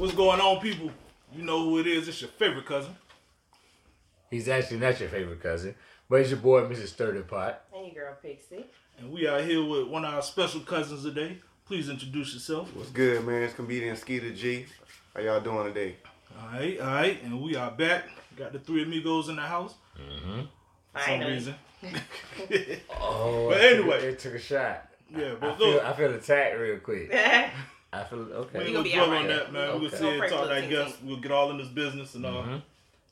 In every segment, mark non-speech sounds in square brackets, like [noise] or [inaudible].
What's going on, people? You know who it is. It's your favorite cousin. He's actually not your favorite cousin, but he's your boy, Mrs. Sturdy Pot. Hey, girl, Pixie. And we are here with one of our special cousins today. Please introduce yourself. What's good, man? It's comedian Skeeter G. How y'all doing today? All right, all right. And we are back. Got the three amigos in the house. Mm-hmm. For some Finally. reason. [laughs] [laughs] Oh, But anyway. they took a shot. yeah, I but feel, look, I feel attacked real quick. [laughs] That's I feel we okay. ain't You gonna gonna dwell on that, man. We'll Okay. sit here and talk, pray I guess. We'll get all in this business and uh, Mhm.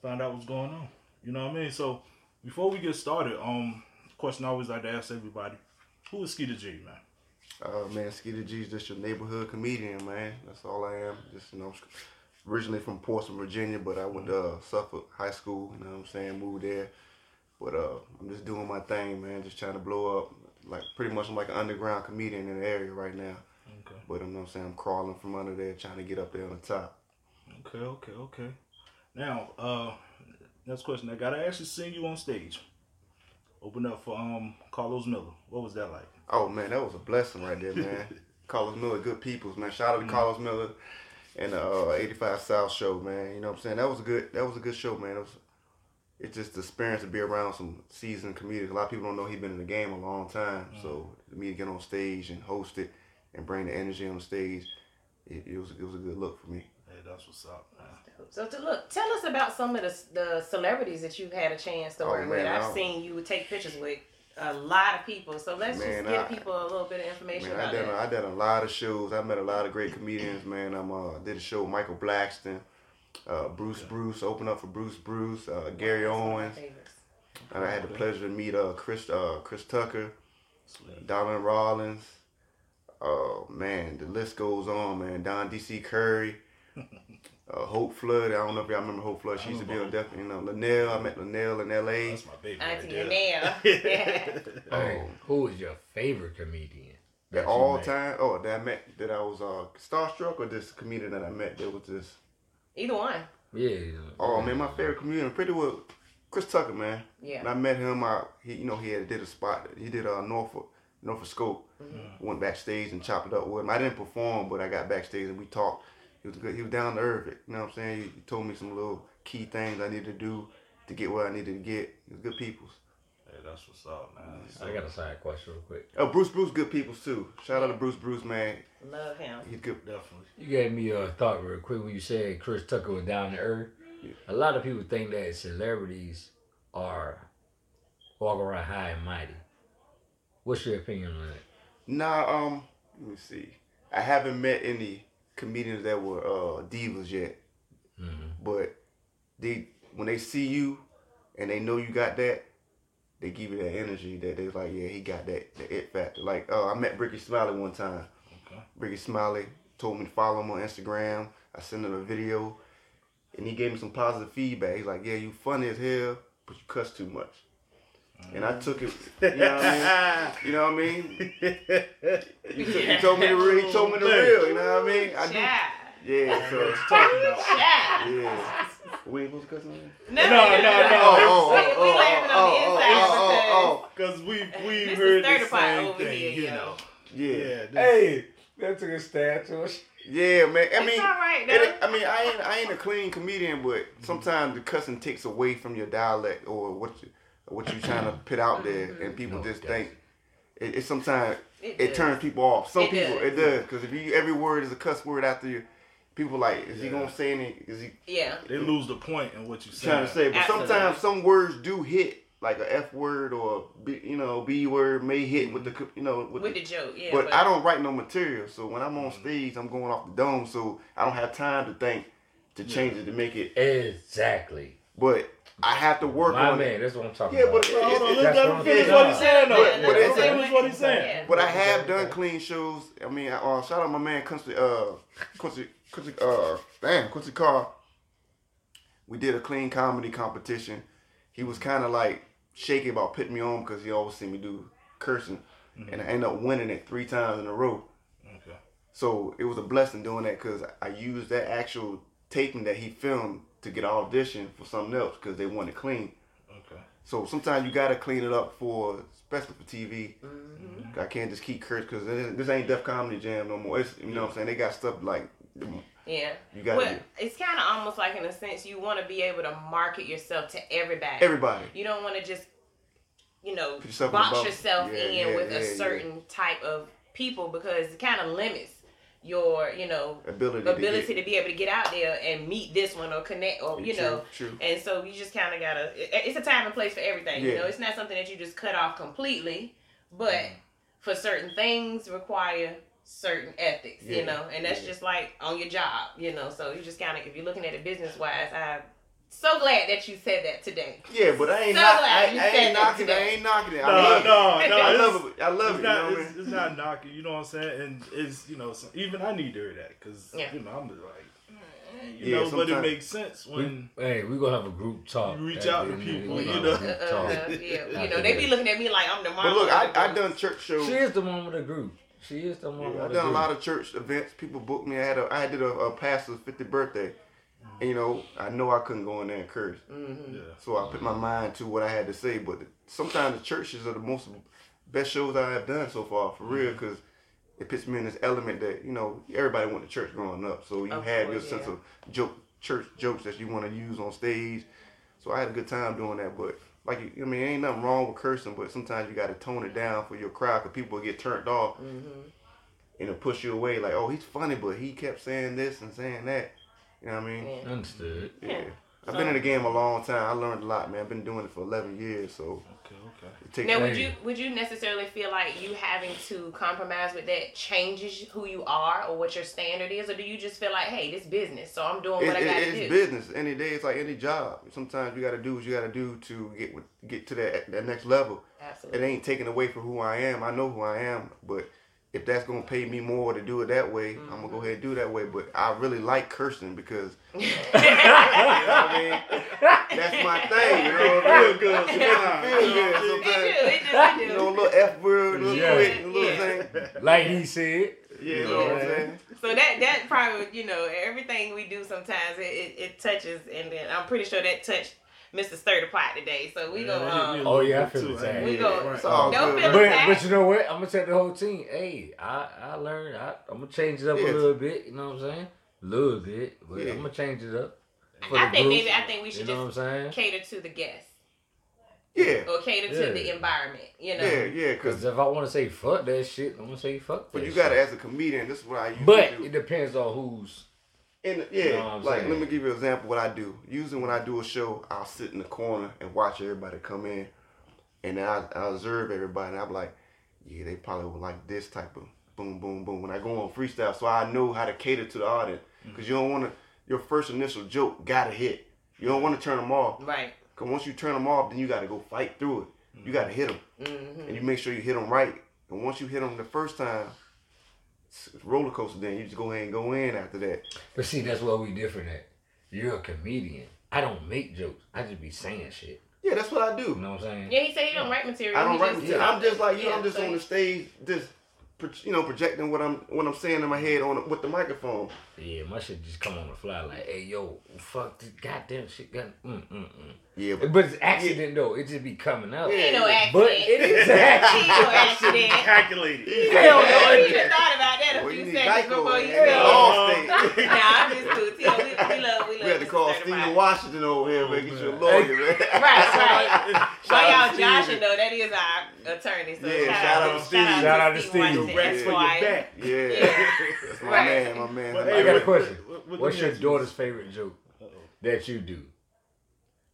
find out what's going on. You know what I mean? So, before we get started, um, question I always like to ask everybody who is Skeeter G, man? Uh, man, Skeeter G is just your neighborhood comedian, man. That's all I am. Just you know, originally from Portsmouth, Virginia, but I went to uh, Suffolk High School. You know what I'm saying? Moved there, but uh, I'm just doing my thing, man. Just trying to blow up. Like pretty much, I'm like an underground comedian in the area right now. But I'm you know what I'm saying I'm crawling from under there, trying to get up there on the top. Okay, okay, okay. Now, uh, next question. I gotta actually sing you on stage. Open up for um Carlos Miller. What was that like? Oh man, that was a blessing right there, man. [laughs] Carlos Miller, good peoples, man. Shout out to Carlos Miller and the uh, 85 South show, man. You know what I'm saying? That was a good that was a good show, man. It was it's just the experience to be around some seasoned comedians. A lot of people don't know he's been in the game a long time. So me to get on stage and host it and bring the energy on the stage, it, it was it was a good look for me. Hey, that's what's up, man. So to look, tell us about some of the the celebrities that you've had a chance to Oh, work with. man, I've I'll- seen you take pictures with a lot of people. So let's Man, just give I- people a little bit of information Man, I about done, that. I done a lot of shows. I met a lot of great comedians, man. I'm uh, did a show with Michael Blackson, uh, Bruce Bruce, open up for Bruce Bruce, uh, Gary That's one of my Owens. And I had the pleasure to meet uh, Chris uh, Chris Tucker, Sweet. Donnell Rawlings. Oh man, the list goes on, man. Don DC Curry, [laughs] uh, Hope Flood. I don't know if y'all remember Hope Flood. She used to be on Death. You know, Luenell. I met Luenell in L.A. That's my baby. Auntie right Luenell. there. [laughs] [laughs] Hey, who is your favorite comedian? that At all met? time. Oh, that I met that I was uh, starstruck or this comedian that I met that was just. Either one. Yeah. Oh man, my favorite comedian pretty well. Chris Tucker, man. Yeah. When I met him, I he you know he had did a spot. He did uh Norfolk Norfolk Scope. Mm-hmm. Went backstage and chopped it up with him. I didn't perform, but I got backstage and we talked. He was good. He was down to earth. You know what I'm saying? He, he told me some little key things I needed to do to get where I needed to get. He was good peoples. Hey, that's what's up, man. So, I got a side question real quick. Oh, Bruce Bruce, good people too. Shout out to Bruce Bruce, man. Love him. He's good. definitely. You gave me a thought real quick when you said Chris Tucker was down to earth. Yeah. A lot of people think that celebrities are walking around high and mighty. What's your opinion on that? Nah, um, let me see. I haven't met any comedians that were uh divas yet. Mm-hmm. But they when they see you and they know you got that, they give you that energy that they like, yeah, he got that the it factor. Like, uh, I met Rickey Smiley one time. Okay. Rickey Smiley told me to follow him on Instagram. I sent him a video, and he gave me some positive feedback. He's like, yeah, you funny as hell, but you cuss too much. And I took it, you know what I mean? [laughs] You know what I mean? He, took- he told me the real. He told me the real. You know what I mean? I do. Yeah. So talking about. Child. yeah. We ain't supposed to cuss on there? No, No, no, no. Oh, oh, We- oh, we oh, laughing on the oh, inside oh, oh, Because oh, oh. we we heard the same thing, here, you yo. know. Yeah. Yeah. this- Hey, that took a stab to us. Yeah, man. I It's mean, all right, it ain't- I mean, I ain't, I ain't a clean comedian, but sometimes the cussing takes away from your dialect or what you, what you trying to put out there, and mm-hmm. people No, just yes. think it, it sometimes It it, turns people off. Some It people does. it does because if you every word is a cuss word after you, people like is he gonna say any? Is he Yeah. They lose the point in what you're trying to say? But Absolutely. sometimes some words do hit. Like a F word or a B, you know B word may hit with the mm-hmm. you know with, With the, the joke, yeah. but, I don't write no material, so when I'm on mm-hmm. stage, I'm going off the dome, so I don't have time to think to change it to make it. Exactly. But I have to work My on man, it. that's what I'm talking Yeah, about. but it- Hold on, it- let that's him what finish what he's saying, though. But- Let but him finish what he's saying. Yeah. But I have done clean shows. I mean, uh, shout out my man Quincy, uh, Quincy, Quincy, uh, damn, Quincy Carr. We did a clean comedy competition. He was kind of like shaky about putting me on because he always see me do cursing, and I ended up winning it three times in a row. Okay. So it was a blessing doing that because I used that actual taping that he filmed to get an audition for something else because they wanted clean. Okay. So sometimes you gotta clean it up for, especially for TV. Mm-hmm. I can't just keep curse because this ain't Def Comedy Jam no more. It's, you know what I'm saying? They got stuff like Yeah. You gotta Well, it's kind of almost like in a sense you want to be able to market yourself to everybody. everybody. you don't want to just, you know, yourself box box. yourself Yeah, in yeah, with yeah, a yeah. certain type of people because it kind of limits your, you know, Ability, to ability get- to be able to get out there and meet this one or connect or you True, know. true. And so you just kind of gotta. it- It's a time and place for everything. You know, it's not something that you just cut off completely, but Mm-hmm. for certain things require certain ethics. Yeah, You know, and that's yeah. just like on your job. You know, so you just kind of if you're looking at it business wise, I'm so glad that you said that today. Yeah, but I ain't So not, glad I, you I said ain't that knocking it. I ain't knocking it. I No, love no, it. no. [laughs] I love it. I love it's it. Not, you know what I it's, mean? it's not knocking. You know what I'm saying? And it's you know so even I need to hear that because Yeah. you know I'm just like you Yeah, know, but it makes sense when We, hey, we gonna have a group talk. You reach out to end of the people, you know. Uh, have a group talk. yeah, you know, they be looking at me like I'm the mom. But look, I of I done church shows. She is the one with the group. She is the one Yeah, with I the done a group. lot of church events. People booked me. I had a I did a, a pastor's 50th birthday, and you know I know I couldn't go in there and curse, Mhm. yeah. so I put my mind to what I had to say. But sometimes the churches are the most best shows I have done so far, for real, Mm-hmm. because it puts me in this element that you know everybody went to church growing up, so you Of have your course, sense yeah. of joke church jokes that you want to use on stage. So I had a good time doing that, but. Like I mean, ain't nothing wrong with cursing, but sometimes you got to tone it down for your crowd, cause people get turned off Mhm. and it'll push you away. Like, oh, he's funny, but he kept saying this and saying that. You know what I mean? Yeah. Understood. Yeah. Yeah. I've been in the game a long time. I learned a lot, man. I've been doing it for 11 years, so Okay, okay. it. Now, would you would you necessarily feel like you having to compromise with that changes who you are or what your standard is, or do you just feel like, hey, this business, so I'm doing It, what I got to it's do? It's business. Any day, it's like any job. Sometimes you got to do what you got to do to get get to that that next level. Absolutely. It ain't taking away from who I am. I know who I am, but if that's gonna pay me more to do it that way, I'm gonna go mm-hmm. ahead and do it that way. But I really like cursing because [laughs] [laughs] you know what I mean. That's my [laughs] thing. You know, Feel it good makes me sometimes. feel good It do, sometimes. it do, it do. You know, a little F word, a little Yeah. quick, a little Yeah. thing. Like he said. Yeah, you Yeah. know what I'm saying? So that that probably you know everything we do sometimes it, it, it touches and then I'm pretty sure that touched Mr. Sturdy Pot today. So we Yeah, go that hit me a um, Oh, yeah, I feel too, the same. We it? go- Right. It's all Don't good. feel But attacked. but you know what? I'm gonna tell the whole team. Hey, I I learned. I, I'm gonna change it up Yes. a little bit. You know what I'm saying? A little bit, but Yeah. I'm gonna change it up. for I the think group. maybe I think we should You know what just I'm saying? cater to the guests Yeah, or cater to Yeah. the environment. You know. yeah, yeah. Because if I want to say fuck that shit, I'm gonna say fuck. but that you gotta, shit. as a comedian, this is what I usually But do. it depends on who's. And yeah, You know like saying? let me give you an example. What I do. Usually when I do a show, I'll sit in the corner and watch everybody come in, and then I, I observe everybody. and I'm like, yeah, they probably would like this type of boom, boom, boom. When I go on freestyle, so I know how to cater to the audience because you don't want to. Your first initial joke gotta hit. You don't want to turn them off. Right. Cause once you turn them off, then you got to go fight through it. You got to hit them, hmm and you make sure you hit them right. And once you hit them the first time, it's a roller coaster. Then you just go ahead and go in after that. But see, that's where we different at. You're a comedian. I don't make jokes. I just be saying shit. Yeah, that's what I do. You know what I'm saying? Yeah, he said he don't write material. I don't he write just- material. I'm just like you. Yeah, I'm just so on the stage, just pro- you know, projecting what I'm what I'm saying in my head on with the microphone. Yeah, my shit just come on the fly like, hey yo, fuck this goddamn shit. God, mm mm mm. Yeah, but But it's accident though. It just be coming out. Yeah. Ain't no accident. But it is Ain't accident. no accident. Calculated. Hell no, Yeah, it you just thought about that a Well, you few need seconds Geico, before you man. said Yeah. it. Allstate. [laughs] Nah, I'm just cool. Tio, we, we love, we love. we had to call Certified. Stephen Washington over here, man. Get you a man. lawyer, man. Right, right. [laughs] Shout While out y'all to joshing Steven. though, that is our attorney. So Yeah, shout, shout out, out to to Steve. Shout out to Steve Steve. Washington, Rats for your back. Yeah, Yeah. that's my Right. man, my man. But my hey, I got a question. What- what- What's your me ask you daughter's this. favorite joke Uh-oh. that you do?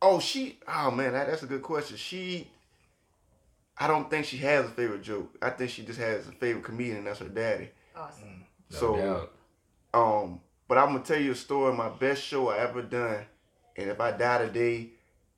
Oh, she. Oh man, that, that's a good question. She. I don't think she has a favorite joke. I think she just has a favorite comedian. and That's her daddy. Awesome. No so, doubt. um, but I'm gonna tell you a story. My best show I ever done, and if I die today,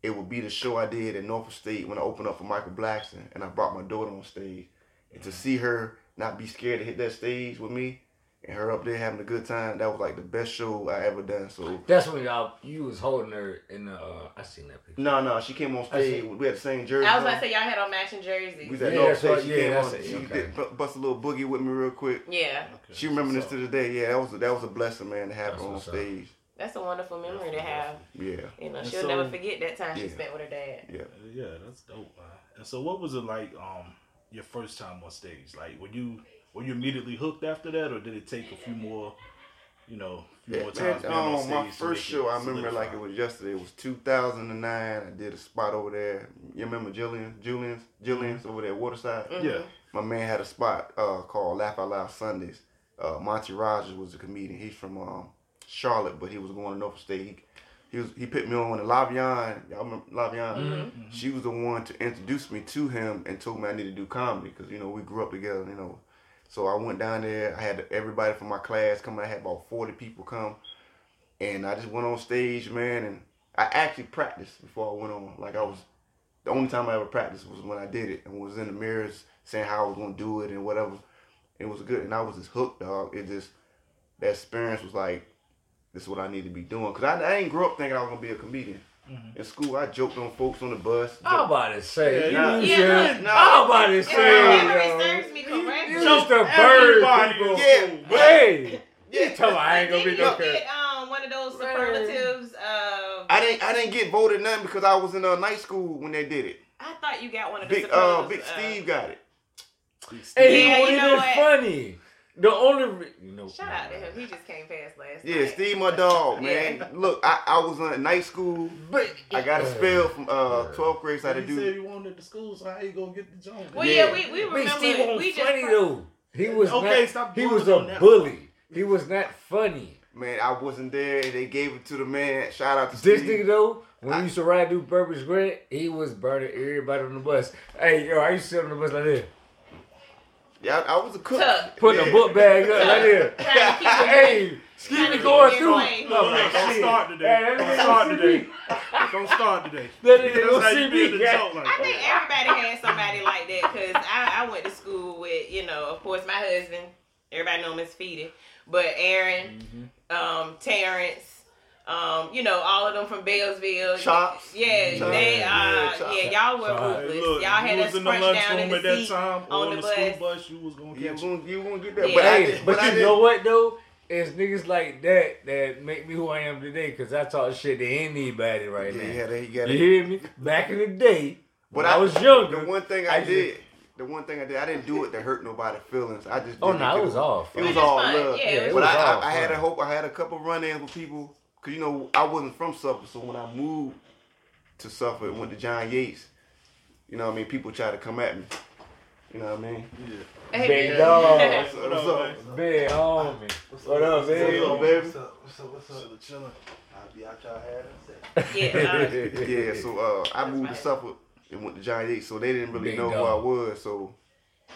it would be the show I did at Norfolk State when I opened up for Michael Blackson, and I brought my daughter on stage, and to see her not be scared to hit that stage with me, and her up there having a good time, that was like the best show I ever done. So. That's when y'all you was holding her in the. Uh, I seen that picture. No, no, she came on I see. stage. We had the same jersey. I was gonna say y'all had on matching jerseys. We was at Yeah, North that's State. right. She Yeah, came on. it. She Okay. did bu- bust a little boogie with me real quick. Yeah, Okay, She that's this what's to up. the day. Yeah, that was a, that was a blessing, man, to have That's her on what's up. stage. that's a wonderful memory to have. Yeah, You know, And she'll so- never forget that time she spent with her dad. yeah. Yeah, that's dope, man. And so, what was it like? Um, your first time on stage? Like, when you were you immediately hooked after that, or did it take a few more you know, few Yeah, more times being on um, stage. my first show, I remember like it was yesterday. It was 2009. I did a spot over there. You remember Jillian, Julian's, Jillian's over there, at Waterside. Yeah. My man had a spot uh, called Laugh Out Loud Sundays. Uh, Monty Rogers was a comedian. He's from um, Charlotte, but he was going to Norfolk State. He, he was he put me on and Lavian. Y'all remember Lavian? Mm-hmm. She was the one to introduce me to him and told me I needed to do comedy because you know we grew up together. You know, so I went down there. I had everybody from my class come. I had about forty people come, and I just went on stage, man. And I actually practiced before I went on. Like I was the only time I ever practiced was when I did it and was in the mirrors saying how I was gonna do it and whatever. It was good, and I was just hooked, dog. It just that experience was like, this is what I need to be doing. Cause I, I ain't grow up thinking I was gonna be a comedian. In school, I joked on folks on the bus. I'm about to say, Yeah, you yeah. should- Yeah, I'm about to If say, my memory yo. serves me correctly, You you used to bird people. Yeah, cool, but- Hey, you talking about I ain't gonna be Didn't no you get um, one of those superlatives of... I didn't I didn't get voted nothing because I was in uh, night school when they did it. I thought you got one of the Big uh Big of- Steve got it. And he Yeah, wasn't you know even what? funny. The only, re- you know, Shout out to him. He just came past last Yeah, night. Steve, my dog, [laughs] man. Yeah. Look, I, I was in night school. But I got a spell from uh 12th grade, so I had to He said do. he wanted the school, so how you gonna get the job? Well, Yeah. yeah, we, we Big remember. Steve wasn't we just funny though. He was Okay, not. stop he doing was it on a bully. He was not funny. Man, I wasn't there. and They gave it to the man. Shout out to This Steve. nigga though, when I- he used to ride through Purpose Grant, he was burning everybody on the bus. Hey, yo, I used to sit on the bus like this, Yeah, I, I was a cook. Tuck. putting Yeah. a book bag up right this. Trying to keep him hey, excuse Trying me to going keep him through. away. Look, I'm like, look, don't shit. start today. Hey, Don't start today. Don't start today. [laughs] That nigga That's how see you be in me. the like I think everybody had somebody like that because I, I went to school with, you know, of course, my husband. Everybody know him as Feedy. But Aaron, um, Terrence, um, you know, all of them from Bellsville. Chops. Yeah, Chops. they, uh, Yeah, yeah, y'all were Chops. Hey, ruthless. look, y'all had was us in the down in lunchroom the at that seat time on on the the school bus. bus. You was gonna get You you won't get that. Yeah. But Hey, did, but you did- know what though? It's niggas like that that make me who I am today. Cause I talk shit to anybody right Yeah, now. yeah, they got You hear me? Back in the day, when But I, was younger, The one thing I I, just- did, the one thing I did, I didn't do it to hurt nobody's feelings. I just. Oh did no, it was all. It was all love. Yeah, Yeah, it it was But was I, all I, I had a hope. I had a couple run-ins with people, cause you know I wasn't from Suffolk, so when I moved to Suffolk, went to John Yeates. You know what I mean? People try to come at me. You know what I mean? Hey, Big man. dog. What's What up? up, man? Big homie. What up, baby? What's up, baby? What's up? What's up? What's up? Chilling, chilling. I'll be out y'all had Yeah, [laughs] yeah, so uh, I moved right. to Suffolk and went to John Yeates, so they didn't really Big know dog. who I was. So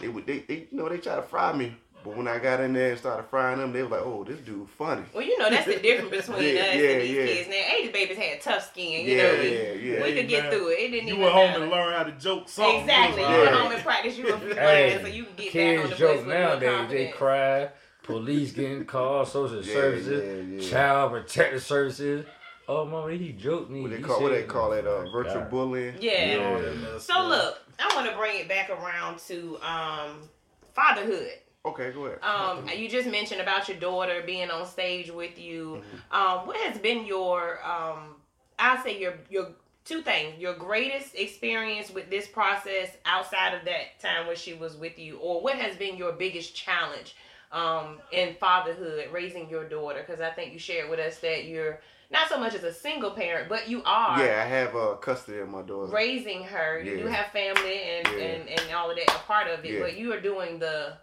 they would, they, they, you know, they tried to fry me. But when I got in there and started frying them, they were like, "Oh, this dude funny." well, you know, that's the difference between [laughs] Yeah, us yeah, and these yeah. kids. Now, 80 babies had tough skin. You Yeah, know, yeah, we, yeah. we could get Man, through it. It didn't You even went home matter. and learned how to joke something. Exactly. You You went home and practice you a few Hey, lines so you can get back on kids the joke bus with more nowadays. They cry. Police getting called. Social Yeah, services. yeah, yeah. Child protective services. Oh, mama, he joked me. What they He call what they call it? Uh, virtual God. bullying. Yeah. Yeah. So look, I want to bring it back around to um, fatherhood. Okay, go ahead. Um, you just mentioned about your daughter being on stage with you. Mm-hmm. Um, what has been your, um, I say your your two things: your greatest experience with this process outside of that time when she was with you, or what has been your biggest challenge um, in fatherhood, raising your daughter? Because I think you shared with us that you're not so much as a single parent, but you are Yeah, I have uh, custody of my daughter. raising her. You do have family and, Yeah. and, and all of that a part of it, Yeah. but you are doing the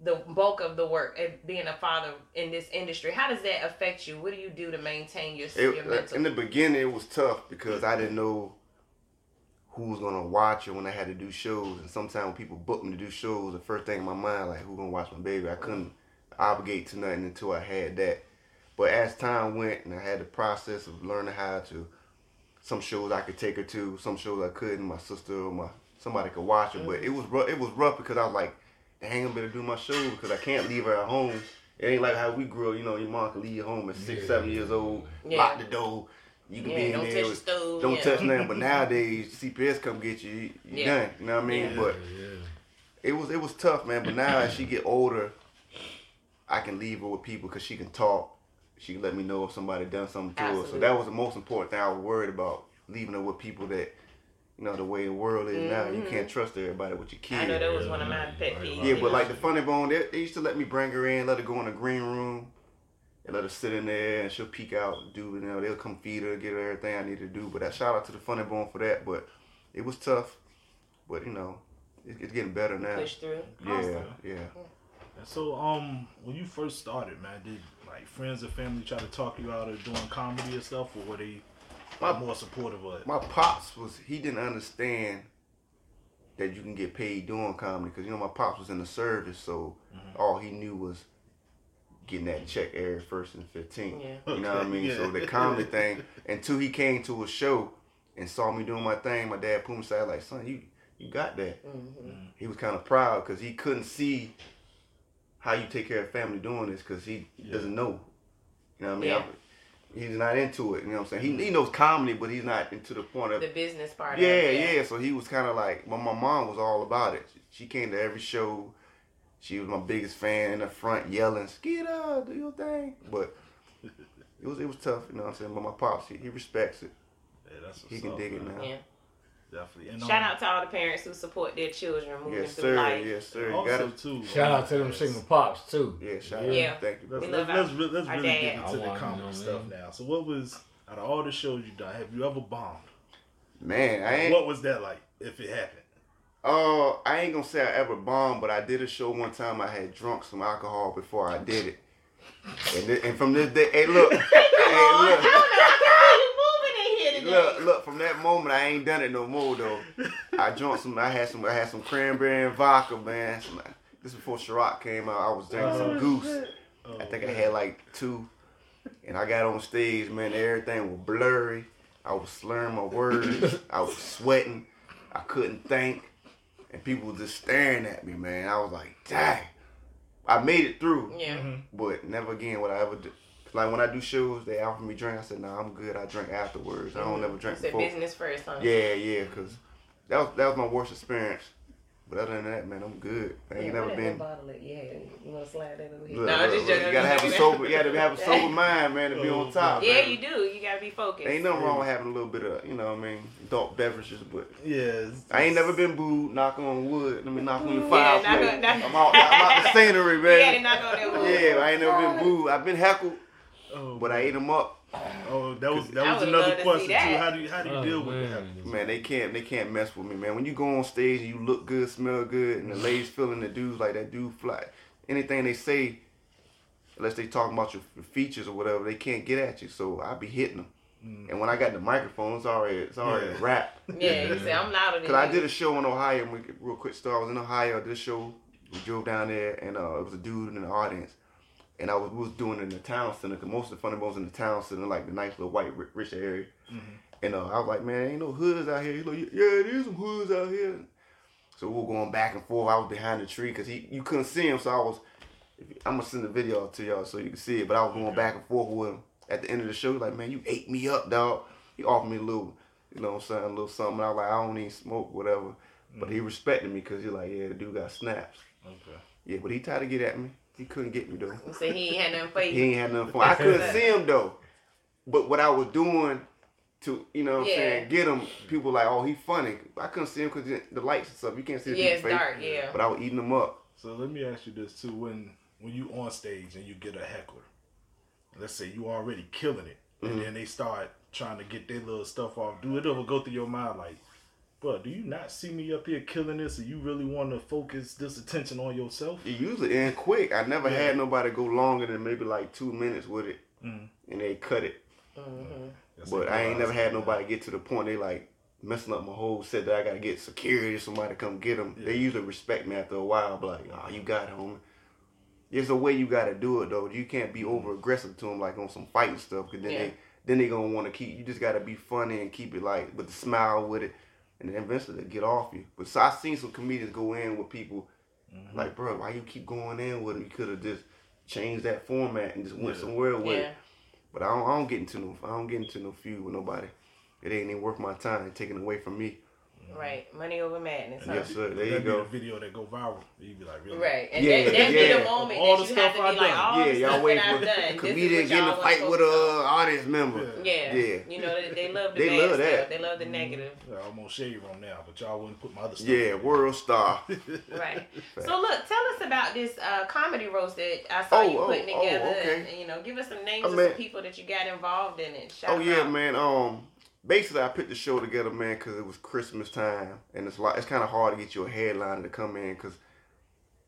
the bulk of the work and being a father in this industry. How does that affect you? What do you do to maintain your, your It, mental? in the beginning, it was tough because I didn't know who was gonna watch it when I had to do shows. And sometimes when people book me to do shows, the first thing in my mind like, who gonna watch my baby? I couldn't obligate to nothing until I had that. But as time went and I had the process of learning how to, some shows I could take her to, some shows I couldn't. My sister or my somebody could watch her, but mm-hmm. it was rough. It was rough because I was like, dang, I better do my show because I can't leave her at home. It ain't like how we grew up. You know, your mom can leave you home at six, Yeah. seven years old, Yeah. lock the door. You can yeah, be in don't there. touch with- stove. don't yeah. touch nothing. But [laughs] nowadays, CPS come get you. You, you Yeah. done. You know what I mean? Yeah. But Yeah. it was it was tough, man. But now as she get older, I can leave her with people because she can talk. She can let me know if somebody done something to her. So that was the most important thing I was worried about leaving her with people that, you know, the way the world is now. You can't trust everybody with your kids. I know that was one of my pet peeves. Yeah, but like the funny bone, they, they used to let me bring her in, let her go in the green room, and let her sit in there, and she'll peek out, do you know they'll come feed her, get her everything I need to do. But that shout out to the Funny Bone for that. But it was tough, but you know it, it's getting better now. Push through. Yeah, Awesome. yeah. And so, um, when you first started, man, did like friends and family try to talk you out of doing comedy and stuff, or were they like, My- more supportive of it? My pops was he didn't understand that you can get paid doing comedy because you know my pops was in the service, so all he knew was getting that check every first and fifteenth. Yeah. You know what I Okay, mean? So the comedy [laughs] thing until he came to a show and saw me doing my thing, my dad put me aside like, son, you you got that. hmm He was kind of proud because he couldn't see how you take care of family doing this because he Yeah. doesn't know. You know what I mean? Yeah. I- he's not into it. You know what I'm saying? He, he knows comedy, but he's not into the point of The business part. yeah, of it, yeah, So he was kind of like, well, my mom was all about it. She came to every show. She was my biggest fan in the front, yelling, "Skeeter, do your thing." But it was it was tough, you know what I'm saying. But my pops, he, he respects it. Yeah, that's what's He can up, dig it now. Yeah. Definitely. And, Shout um, out to all the parents who support their children moving Yes, through sir. life. Yes, sir. You Also, too. Shout out to them yes. single pops too. Yeah, shout Yeah. out. Thank you. Let's, We let's, love let's, our- re- let's our really get into the want to comedy know, stuff man. now. So, what was out of all the shows you done? Have you ever bombed? Man, I ain't. What was that like? If it happened? Uh, I ain't gonna say I ever bombed, but I did a show one time. I had drunk some alcohol before I did it, and, thi- and from this day, hey look, [laughs] hey Lord, look. [laughs] I don't know how you moving in here today. Look, look, from that moment I ain't done it no more though. I drunk some I had some I had some cranberry and vodka, man. Some, this before Ciroc came out. I was drinking some goose. Oh, I think I had like two. And I got on stage, man, everything was blurry. I was slurring my words. I was sweating. I couldn't think. And people were just staring at me, man. I was like, dang. I made it through. Yeah. Mhm. But never again would I ever do. Like when I do shows, they offer me drink. I said, "Nah, I'm good. I drink afterwards. I don't mm-hmm. never drink It's a before." business first, huh? Yeah, yeah, cause that was that was my worst experience. But other than that, man, I'm good. I ain't Yeah, never been. bottle that you had? You want to slide that over here? Look, no, I'm look, just look, joking. you gotta have a sober. You gotta have a [laughs] sober mind, man, to be on oh, top. Yeah, man. you do. You gotta be focused. Ain't nothing wrong mm. with having a little bit of, you know what I mean, adult beverages, but Yeah. I ain't never been booed. Knock on wood. Let me knock on your Yeah, fire. knock on- knock- I'm out. I'm out the scenery, [laughs] You gotta knock on that wood. Yeah, I ain't never been booed. I've been heckled, Oh, but I ate them up. Oh, that was that was another love to question too. How do you how do you Oh, deal with man. that? Man, they can't they can't mess with me, man. When you go on stage and you look good, smell good, and the ladies feeling the dudes like that dude fly, anything they say, unless they talking about your features or whatever, they can't get at you. So I be hitting them. Mm. And when I got the microphone, it's already it's already Yeah. rap. [laughs] Yeah, you say I'm louder than Cause I did a show in Ohio. and we- Real quick story. I was in Ohio. I did a show. We drove down there, and uh, it was a dude in the audience, and I was was doing it in the town center. Cause most of the funny bones in the town center, like the nice little white rich area. Mhm. And uh, I was like, man, ain't no hoods out here. He's like, yeah, there's some hoods out here. So we were going back and forth. I was behind the tree because he you couldn't see him. So I was, I'm gonna send the video to y'all so you can see it. But I was going back and forth with him. At the end of the show, like, man, you ate me up, dog. He offered me a little, you know what I'm saying, a little something. I was like, I don't need smoke, whatever. But he respected me because he like, yeah, the dude got snaps. Okay. Yeah, but he tried to get at me. He couldn't get me though. You say he ain't had nothing for you. He you. ain't had nothing fun. I [laughs] couldn't see him though. But what I was doing to, you know what I'm Yeah. saying, get him, people like, oh, he funny. I couldn't see him because the lights and stuff. You can't see the Yeah, it's people's face. dark. Yeah. But I was eating them up. So let me ask you this too: when when you on stage and you get a heckler, let's say you already killing it, and mm-hmm. then they start trying to get their little stuff off. Do it ever go through your mind like, bro, do you not see me up here killing this, and you really want to focus this attention on yourself? It usually end quick. I never Yeah. had nobody go longer than maybe like two minutes with it, Mhm. and they cut it. hmm That's But I ain't never had realize. nobody get to the point they like messing up my whole set that I gotta get security somebody to come get them. They usually respect me after a while. But like, oh, you got it, homie. There's a way you gotta do it though. You can't be over aggressive to them like on some fighting stuff. Cause then Yeah. they then they gonna want to keep. You just gotta be funny and keep it like with the smile with it, and then eventually they get off you. But so I seen some comedians go in with people Mhm. like, bro, why you keep going in with them? You could have just changed that format and just went Yeah. somewhere with it. But I don't, I don't get into no I don't get into no feud with nobody. It ain't even worth my time taking away from me. Right. Money over madness. Huh? Yes, sir. There you That'd be go. the video that go viral. You be like, really? Right. And Yeah, that, that be yeah. the moment All that the you have stuff to I be like, done. all yeah, the y'all stuff wait that for I've done. a comedian getting a fight with a on. audience member. Yeah. Yeah. You know, they, they love the They bad love stuff. that. They love the negative. Yeah, almost shade room now, but y'all wouldn't put my other stuff. Yeah, in. world star. [laughs] Right. So look, tell us about this uh, comedy roast that I saw Oh, you oh, putting oh, together. okay. and, you know, give us some names Oh, of some people that you got involved in it. Shout Oh yeah, out. man. Um, basically, I put the show together, man, because it was Christmas time, and it's like it's kind of hard to get your headliner to come in because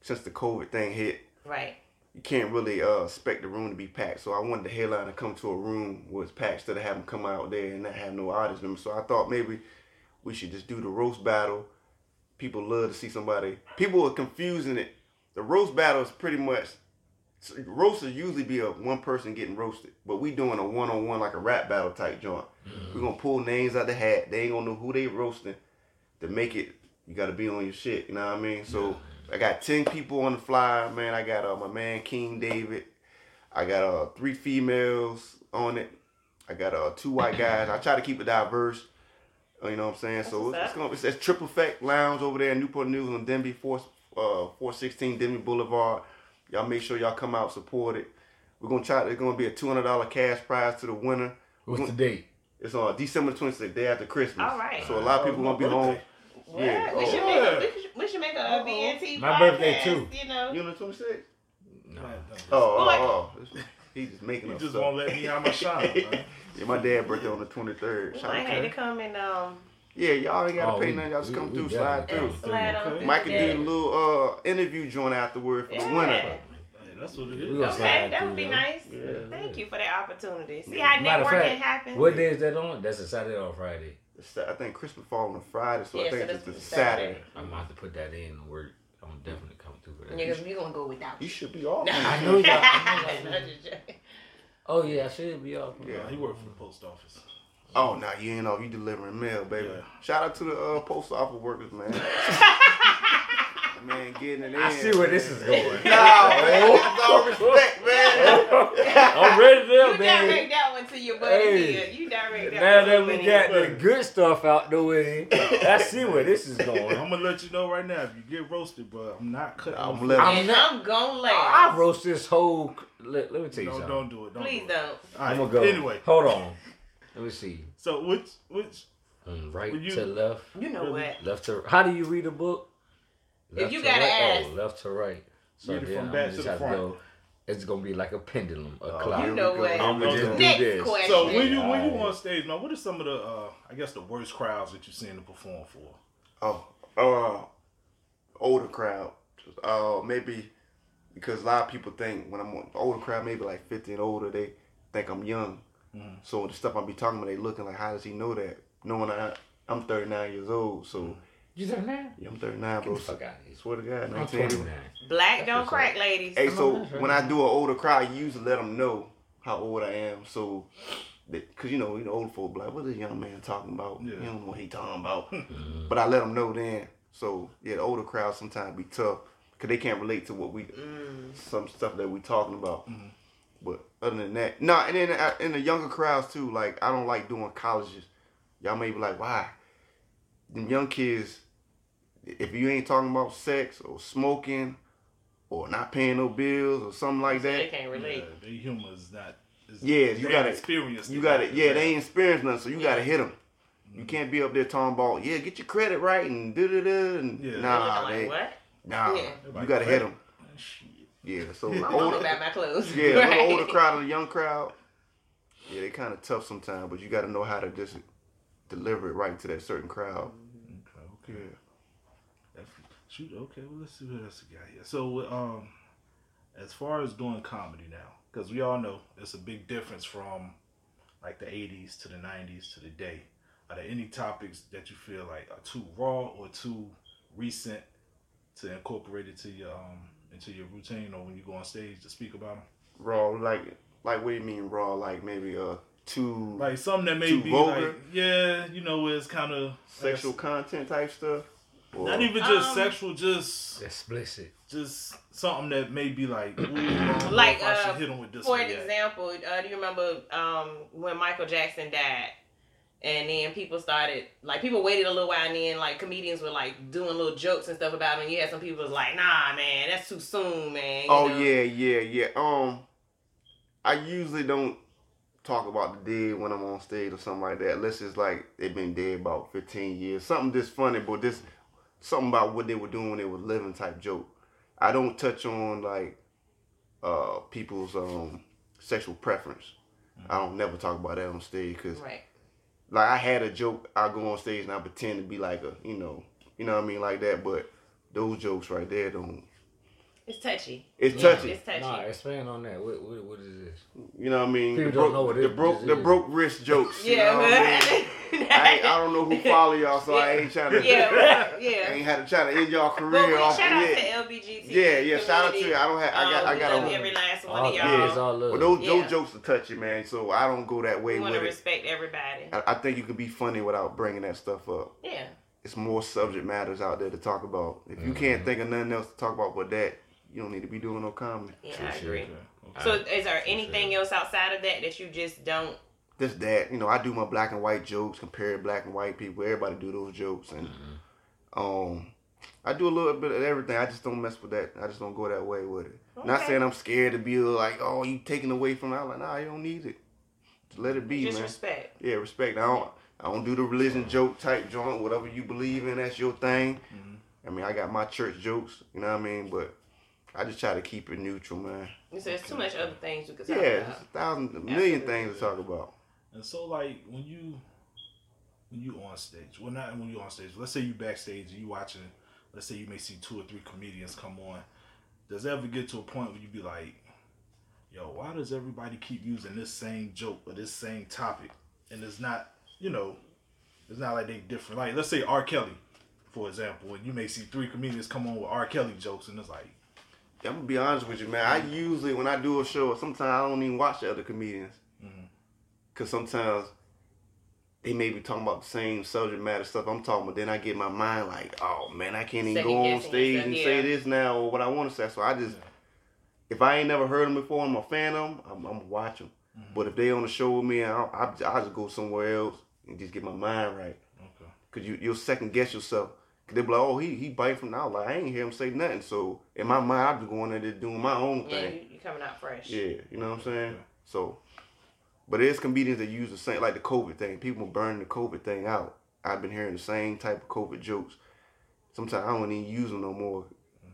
since the COVID thing hit, Right. you can't really uh, expect the room to be packed. So I wanted the headliner to come to a room where it's packed instead of having to come out there and not have no audience members. So I thought maybe we should just do the roast battle. People love to see somebody. People are confusing it. The roast battle is pretty much so roast usually be a one person getting roasted, but we doing a one on one like a rap battle type joint. We're gonna pull names out the hat. They ain't gonna know who they roasting. To make it, you gotta be on your shit. You know what I mean? So I got ten people on the fly, man. I got uh, my man King David. I got uh three females on it. I got uh two white guys. I try to keep it diverse. Uh, You know what I'm saying? so it's, it's gonna it's, it's Triple Effect Lounge over there in Newport News on Denbigh four uh four sixteen Denbigh Boulevard. Y'all make sure y'all come out support it. We're gonna try. There's gonna be a two hundred dollar cash prize to the winner. What's the date? It's on December 26th, day after Christmas. All right. So a lot of people Oh, gonna be my home. birthday. Well, Yeah. we, should Oh. make a, we, should, we should make a Uh-oh. BNT My birthday, too. You know. You on the 26th? No. Oh, oh, What? oh. He just making You up just stuff. won't let me have my [laughs] shine. Yeah, my dad birthday on the 23rd. We Shout might out have to to come and um Yeah, y'all ain't gotta Oh, pay we- nothing. Y'all just we- come we through, slide through. slide on through Mike can do a little uh interview joint afterward for the winner. Hey, that's what it We is. gonna Okay, that would be there. nice. Yeah. Thank you for that opportunity. See how Matter networking fact, happens. What day is that on? That's a Saturday or Friday. I think Christmas fall on a Friday, so Yeah, I think that's it's a Saturday. Saturday. I'm gonna have to put that in and work. I'm definitely coming through for that. Yeah, because we're gonna go without You you. should be off. [laughs] I know y'all- I know I'm just joking. Oh yeah, I should be off. Yeah. He worked for the post office. Oh, nah, you ain't off. You delivering mail, baby. Yeah. Shout out to the uh, post office workers, man. [laughs] [laughs] man, getting it in. I see where this is going. [laughs] Nah, man, that's all respect, man. [laughs] I'm ready to You there, direct man. that one to your buddy Hey. here. You direct that Now one that we got the good stuff out the way, I see where this is going. I'm gonna let you know right now if you get roasted, but I'm not cutting. I'm no letting- food. And not- I'm gonna laugh. I roast this whole. Let, let me tell you No, something. don't do it. Don't Please do it. don't. All I'm gonna go. Anyway, hold on. Let me see. so which which Um, right you- to left, You know Really? what? left to. How do you read a book? If you gotta right? ask. Oh, left to right. So Read it then from I'm back gonna just the have front. to go. It's gonna be like a pendulum, a Oh, clock. here You know what? I'm gonna just do Next this. question. so when you when you on stage, man, what are some of the uh I guess the worst crowds that you've seen to perform for? Oh, uh, older crowd. Uh, maybe because a lot of people think when I'm on older crowd, maybe like 50 and older, they think I'm young. Mhm. So the stuff I be talking about, they looking like, how does he know that? Knowing I, I'm 39 years old, so You said that? yeah, I'm 39, Get bro. the fuck out of here. Swear to God, I'm 29. Black don't crack, ladies. Hey, so when I do an older crowd, I usually let them know how old I am. So, because you know, you know, old folk black. like, what is this young man talking about? Yeah. You don't know what he talking about. [laughs] Mhm. but I let them know then. So yeah, the older crowd sometimes be tough because they can't relate to what we Mm. some stuff that we talking about. Mhm. But other than that, no. And then uh, in the younger crowds too, like I don't like doing colleges. Y'all may be like, why? Them young kids, if you ain't talking about sex or smoking or not paying no bills or something like They that, they can't relate. Yeah, their humor is not. Is, Yeah, you gotta- experience. you got to Yeah, they ain't experienced nothing, so you got to hit them. You mm-hmm. can't be up there talking about, yeah, get your credit right and da da da. And Yeah. Nah, looking they, what? nah, Yeah. you got to hit them. Yeah, so [laughs] I'm older, gonna back my clothes. Yeah, a [laughs] Right. little older crowd and a young crowd. Yeah, they kind of tough sometimes, but you got to know how to just deliver it right to that certain crowd. Mm-hmm. Okay, okay. That's- Shoot, okay. Well, let's see what else we got here. So, um, as far as doing comedy now, because we all know it's a big difference from like the '80s to the '90s to the day. Are there any topics that you feel like are too raw or too recent to incorporate into your um into your routine or when you go on stage to speak about them? Raw, like, like what do you mean raw? Like maybe uh too Like something that may be vulgar? like, yeah, you know, where it's kind of sexual content type stuff. Or, Not even just Um, sexual, just Explicit. just something that may be like, [clears throat] ooh, I don't know Like, if I should uh, hit him with this For one an yet. example, uh, do you remember um, when Michael Jackson died? And then people started like people waited a little while, and then like comedians were like doing little jokes and stuff about him. And you had some people was like, "Nah, man, that's too soon, man." you Oh know? yeah, yeah, yeah. Um, I usually don't talk about the dead when I'm on stage or something like that. Unless it's like they've been dead about 15 years. Something just funny, but this something about what they were doing when they were living type joke. I don't touch on like uh people's um sexual preference. I don't never talk about that on stage because Right. like I had a joke, I go on stage and I pretend to be like a, you know, you know what I mean, like that. But those jokes right there don't. It's touchy. It's Yeah. touchy. It's touchy. Nah, expand on that. What, what, what is this? You know what I mean? People the don't broke, know what the broke, this the is. broke wrist jokes. You yeah, know what I mean? I, I don't know who [laughs] follow y'all, so I ain't trying to. yeah, right, I yeah. ain't had to try to end y'all career But we off. shout out yeah. to LBGT. yeah, yeah. Shout out to you. I don't have. I got. Um, I got love a. every last one All, of y'all. Yeah, it's all love. But those, Yeah. those jokes are touchy, man. So I don't go that way we want with to it. respect everybody. I, I think you can be funny without bringing that stuff up. Yeah. It's more subject matters out there to talk about. If you Mm-hmm. can't think of nothing else to talk about but that, you don't need to be doing no comedy. Yeah, True I agree. Okay. okay. So, is there anything else outside of that that you just don't? Just that, you know, I do my black and white jokes, compare black and white people. Everybody do those jokes, and Mm-hmm. um, I do a little bit of everything. I just don't mess with that. I just don't go that way with it. Not saying I'm scared to be like, oh, you taking away from. it. I'm like, nah, you don't need it. Just let it be, Just man. respect. Yeah, respect. I don't. I don't do the religion joke type joint. Whatever you believe in, that's your thing. Mhm. I mean, I got my church jokes. You know what I mean? But I just try to keep it neutral, man. You So there's too much other things we could Yeah, talk there's about. a thousand, a million Absolutely. things to talk about. And so, like, when you when you on stage, well, not when you on stage. Let's say you backstage and you watching. Let's say you may see two or three comedians come on. Does it ever get to a point where you be like, "Yo, why does everybody keep using this same joke or this same topic?" And it's not, you know, it's not like they different. Like, let's say R. Kelly, for example, and you may see three comedians come on with R. Kelly jokes, and it's like, I'm gonna be honest with you, man. I usually when I do a show, sometimes I don't even watch the other comedians, Mhm. cause sometimes they may be talking about the same subject matter stuff I'm talking about. Then I get my mind like, oh man, I can't even Second go on stage yourself, and yeah. say this now or what I want to say. So I just, if I ain't never heard them before, I'm a fan of them. I'm, I'm watch them. Mhm. But if they on the show with me, I I I just go somewhere else and just get my mind right. okay, Cause you you'll second guess yourself. Cause they be like, oh he he bite from now. Like I ain't hear him say nothing. So in my mind, I'm just going there just doing my own Yeah, thing. you, you coming out fresh. Yeah, you know what I'm saying? So, but there's comedians that use the same, like the COVID thing. People burn the COVID thing out. I've been hearing the same type of COVID jokes. Sometimes I don't even use them no more.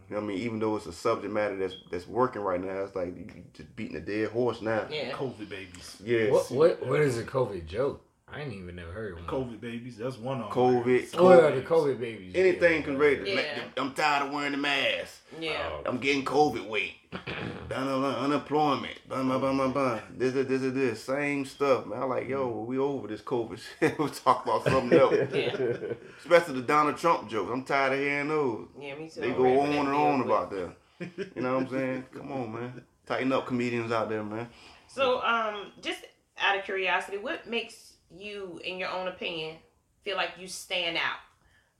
You know what I mean? Even though it's a subject matter that's that's working right now, it's like you just beating a dead horse now. Yeah. COVID babies. Yeah. What, what, what is a COVID joke? I ain't even never heard of one. COVID babies. That's one of them. COVID. Oh, yeah, the COVID babies. Anything yeah. can raise it. Yeah. I'm tired of wearing the mask. Yeah. Oh, I'm getting COVID weight. Dun, dun, dun, unemployment. Bun, bun. This, this, this, this, this. Same stuff, man. I'm like, yo, we over this COVID [laughs] shit. we talk about something else. [laughs] Yeah. Especially the Donald Trump jokes. I'm tired of hearing those. Yeah, me too. They I'm go ready for on and on quick. about that. You know what I'm saying? [laughs] Come on, man. Tighten up comedians out there, man. So, um, just out of curiosity, what makes you, in your own opinion, feel like you stand out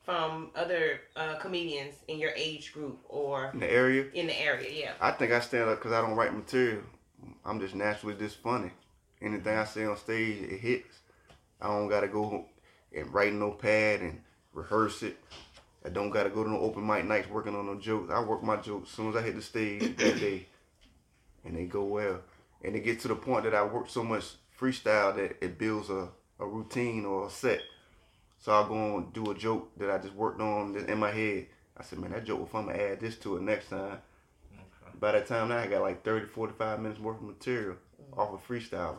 from other uh, comedians in your age group or In the area, in the area? Yeah. I think I stand up because I don't write material. I'm just naturally just funny. Anything I say on stage, it hits. I don't gotta go and write no pad and rehearse it. I don't gotta go to no open mic nights working on no jokes. I work my jokes as soon as I hit the stage that [coughs] day, and they go well. And it gets to the point that I work so much freestyle that it builds a, a routine or a set. So I'll go and do a joke that I just worked on in my head. I said, man, that joke was fun. I'm gonna add this to it next time. By that time now, I got like 30, 45 minutes worth of material mm. off of freestyle.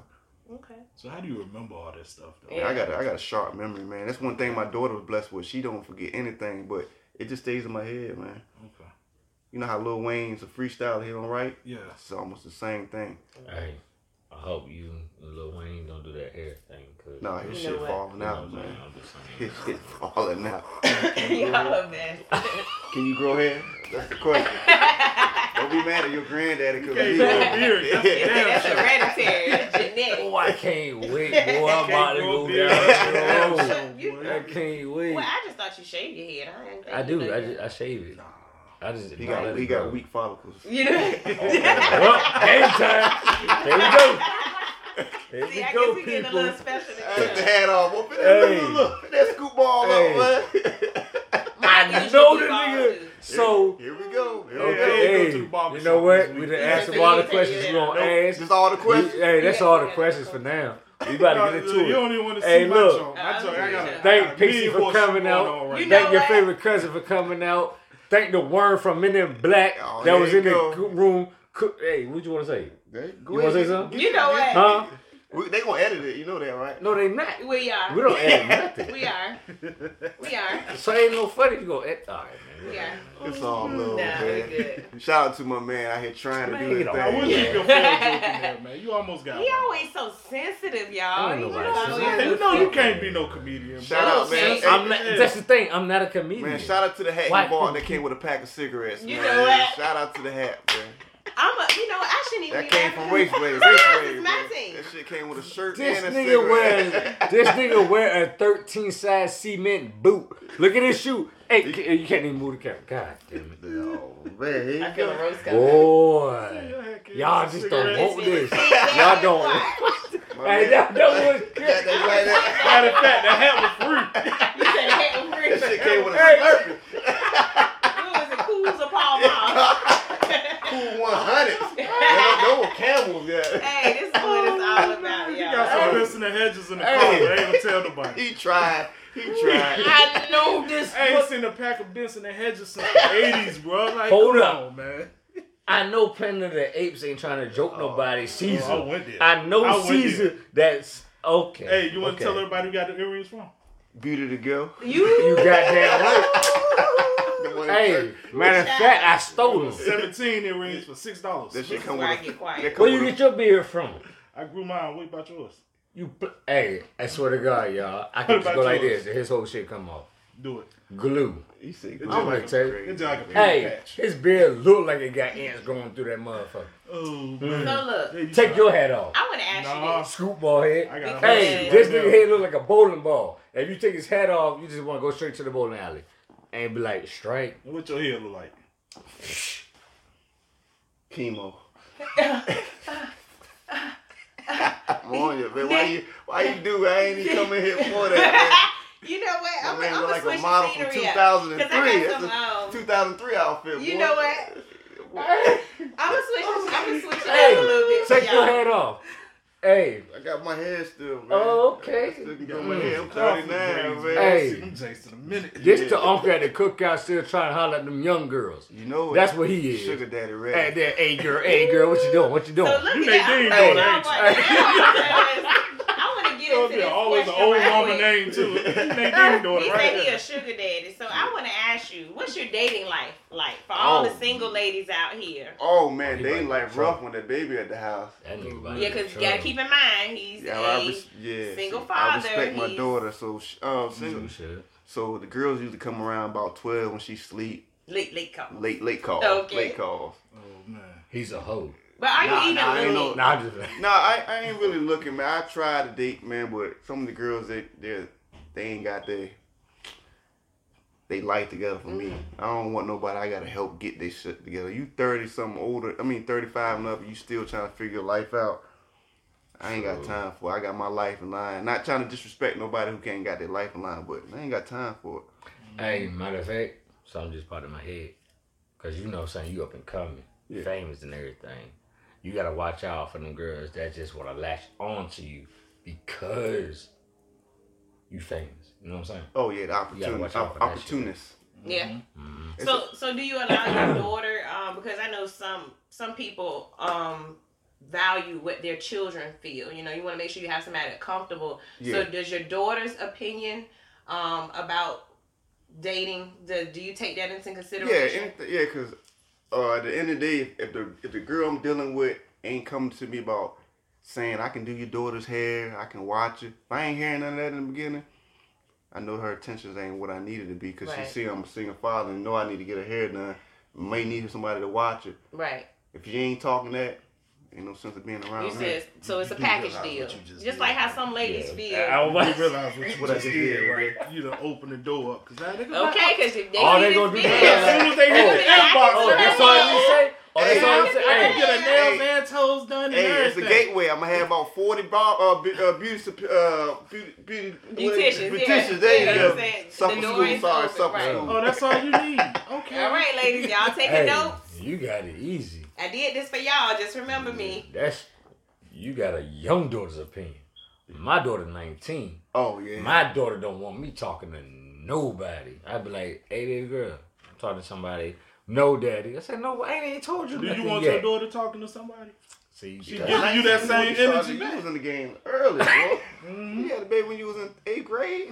Okay. So how do you remember all this stuff though? Yeah. I got a, I got a sharp memory, man. That's one thing my daughter was blessed with. She don't forget anything, but it just stays in my head, man. Okay. You know how Lil Wayne's a freestyle he don't write? Yeah. It's almost the same thing. Mm. Hey, I hope you and Lil Wayne don't do that hair thing. Cause Nah, his shit what? falling you know out, what I'm saying? man. I'm just saying. His shit falling out. [laughs] Y'all are best. [laughs] Can you grow hair? That's the question. [laughs] don't be mad at your granddaddy because can't he grow a beard. That's the That's hereditary. That's genetic. Oh, I can't wait, boy. I'm about to go down the road. I can't wait. Well, I just thought you shaved your head. I, I do. I just I shave it. I just He got he got grow. weak follicles. [laughs] You know? Well, game time. Here we go. Here See, we I go, guess we getting a people. little special Took the hat off. Well, put that, Hey. look, look, put that scoop ball Hey. up, man. I know the nigga. too. So, Here we go. Here we Okay. go. go to the hey, you know what? We done asked him all the questions it we gonna ask. Just all the We- questions. Hey, that's Yeah, all the questions for now. We about to get into You it. don't even want to Hey, see my look. joke. My joke, I got a- I Thank got a Pixie million for coming out. right You know Thank your favorite cousin for coming out. Thank the worm from Men in Black Oh, that was in the go. coo- room. Hey, what you want to say? They- go You wanna say something? You know what? Huh? We, they gonna edit it, you know that, right? No, they not. We are. We don't edit nothing. [laughs] We are. [laughs] We are. So ain't no funny if you go edit. All right, man. We are. It's all mm-hmm. love, Nah, man. good. Shout out to my man out here trying to do you his know, I thing. would Yeah. keep your feelings joke in there, man. You almost got He one. always so sensitive, y'all. Ain't He nobody just sensitive. always- Hey, you know you can't be no comedian. Shout bro. out, man. Okay. I'm not, that's the thing. I'm not a comedian. Man, shout out to the hat White he bought that came with a pack of cigarettes. You man. know what? Shout out to the hat, man. I'm a, you know, I shouldn't even That be came that- from Race Wave. Race it's Wave. my team. That shit came with a shirt This and a nigga wears [laughs] this nigga wear a 13 size cement boot. Look at his shoe. Hey, you you can't even move the camera. God damn it. Oh, man. Here I you feel a go. roast coming. Boy. Y'all just don't want this. Y'all don't. [laughs] what? My Hey, man. that, that was That- that's right there. Matter of fact, the hat was free. You said hey, I'm free. That shit came with a Hey. slurpee. [laughs] Who was it? Kools or Pall Mall? Kool 100. [laughs] Those were camels, yeah. hey, this is what it's oh, all about, You got y'all. some Benson and Hedges in the Hey. car. but I ain't gonna tell nobody. He tried. He tried. I know this. I ain't was- seen a pack of Benson and Hedges since the 80s, bro. Like, Hold come up. on, man. I know Planet of the Apes ain't trying to joke oh. nobody. Caesar. Oh, I went there. I know I went Caesar. there. That's okay. Hey, you want okay. to tell everybody who got the earrings from? Beauty the girl. You, You goddamn right. [laughs] The one in Hey, matter of fact, I stole them. 17 earrings for $6. That This shit is come where with I a, get quiet. that come Where you get your beard from? I grew mine. What about yours? You, pl- hey, I swear to God, y'all, I can just about go like yours? this and his whole shit come off. Do it. Glue. He said, It's I'm gonna like, tell you. it's just like Hey, hey. patch. his beard look like it got ants going through that motherfucker. Oh, man. So look, There you Take go. your hat off. I want to ask Nah. you this. Scoop ball head. I got Hey, this now. nigga head look like a bowling ball. If you take his hat off, you just want to go straight to the bowling alley and be like, strike. What your hair look like? chemo. [laughs] I'm on you, man. Why you, why you do? I ain't even coming here for that, [laughs] You know what? I'm, man I'm look gonna like a model from scenery up. 2003. 'Cause I got That's a um, 2003 outfit. You boy. know what? [laughs] I'm gonna switch. I'm gonna switch it Hey, up a little bit. Take your y'all. hat off. Hey, I got my hair still, man. Oh, okay. I still got my Mm. hair. I'm 39, man. Hey. See them Jakes in a minute. this Yeah. the uncle at the cookout still trying to holler at them young girls. You know That's what he is. Sugar daddy red. Hey, red. there, hey girl, hey girl, what you doing? What you doing? So look You at Nadine that. doing [laughs] I'm it, like, ain't I want to get It'll into be always an old right mama quick. name, too. Nadine [laughs] doing He it right said he a sugar daddy, so I want to ask you, what's your dating life like for all Oh. the single ladies out here? Oh man, He they like rough trouble. when that baby at the house. That Yeah, because you gotta keep in mind he's Yeah, a I res- yeah. single I father, respect my he's- daughter, so sh- uh, Some single. shit. So the girls usually come around about twelve when she sleep. late late couple. Late, late calls. Okay. Late calls. Oh, man. He's a hoe. But are you Nah, even nah, I ain't looking? no- Nah, I'm just No, I, I ain't really looking, man. I try to date, man, but some of the girls they they they ain't got their they life together for me. Mm-hmm. I don't want nobody. I gotta help get this shit together. You thirty something older. I mean thirty five and up. You still trying to figure your life out. I ain't got time for. it. I got my life in line. Not trying to disrespect nobody who can't got their life in line, but I ain't got time for it. Hey, matter of fact, something just popped in my head. Cause you know what I'm saying, you up and coming, Yeah. famous and everything. You gotta watch out for them girls that just wanna latch on to you because you famous. You know what I'm saying? Oh yeah, the You gotta opportunity, watch out op- for that shit. opportunists. Yeah. Mm-hmm. So so do you allow your daughter? Um, because I know some some people um value what their children feel. You know, you want to make sure you have somebody that's comfortable. So does your daughter's opinion um about dating? Do, do you take that into Yeah, consideration? anything, yeah, because uh, at the end of the day, if the if the girl I'm dealing with ain't coming to me about saying I can do your daughter's hair, I can watch it. If I ain't hearing none of that in the beginning, I know her intentions ain't what I needed to be because Right. she see I'm a single father and know I need to get her hair done. May need somebody to watch it. right. If you ain't talking that, ain't no sense of being around You me. said so. It's a You do package deal, just, just like how some ladies Yeah. feel. I- You realize [laughs] what What I just just did, did, right? You done open the door up. Cause now they gonna Okay, because they All they gonna do is- As soon as they hit the inbox, Oh, that's all you say? Oh, that's Hey, all you I say? can Hey, get her nails Hey. and toes done and Hey, it's a gateway. I'm gonna have about forty bar, uh, be- uh, beauty, uh, beauty, beauty, what is? Beauticians, beauticians. yeah. There you you go. said Supper the school. door Sorry, open, supper right. school. Oh, that's all you need. [laughs] Okay. All right, ladies, y'all taking hey, notes. you got it easy. I did this for y'all. Just remember me. That's you got a young daughter's opinion. My daughter 19. Oh yeah. My daughter don't want me talking to nobody. I'd be like, hey, baby girl, talk talking to somebody, no daddy. I said, no, I ain't even told you Do you want yet. your daughter talking to somebody? See, She giving you that same you started, energy You back. was in the game early, bro. Mm-hmm. [laughs] You had a baby when you was in eighth grade.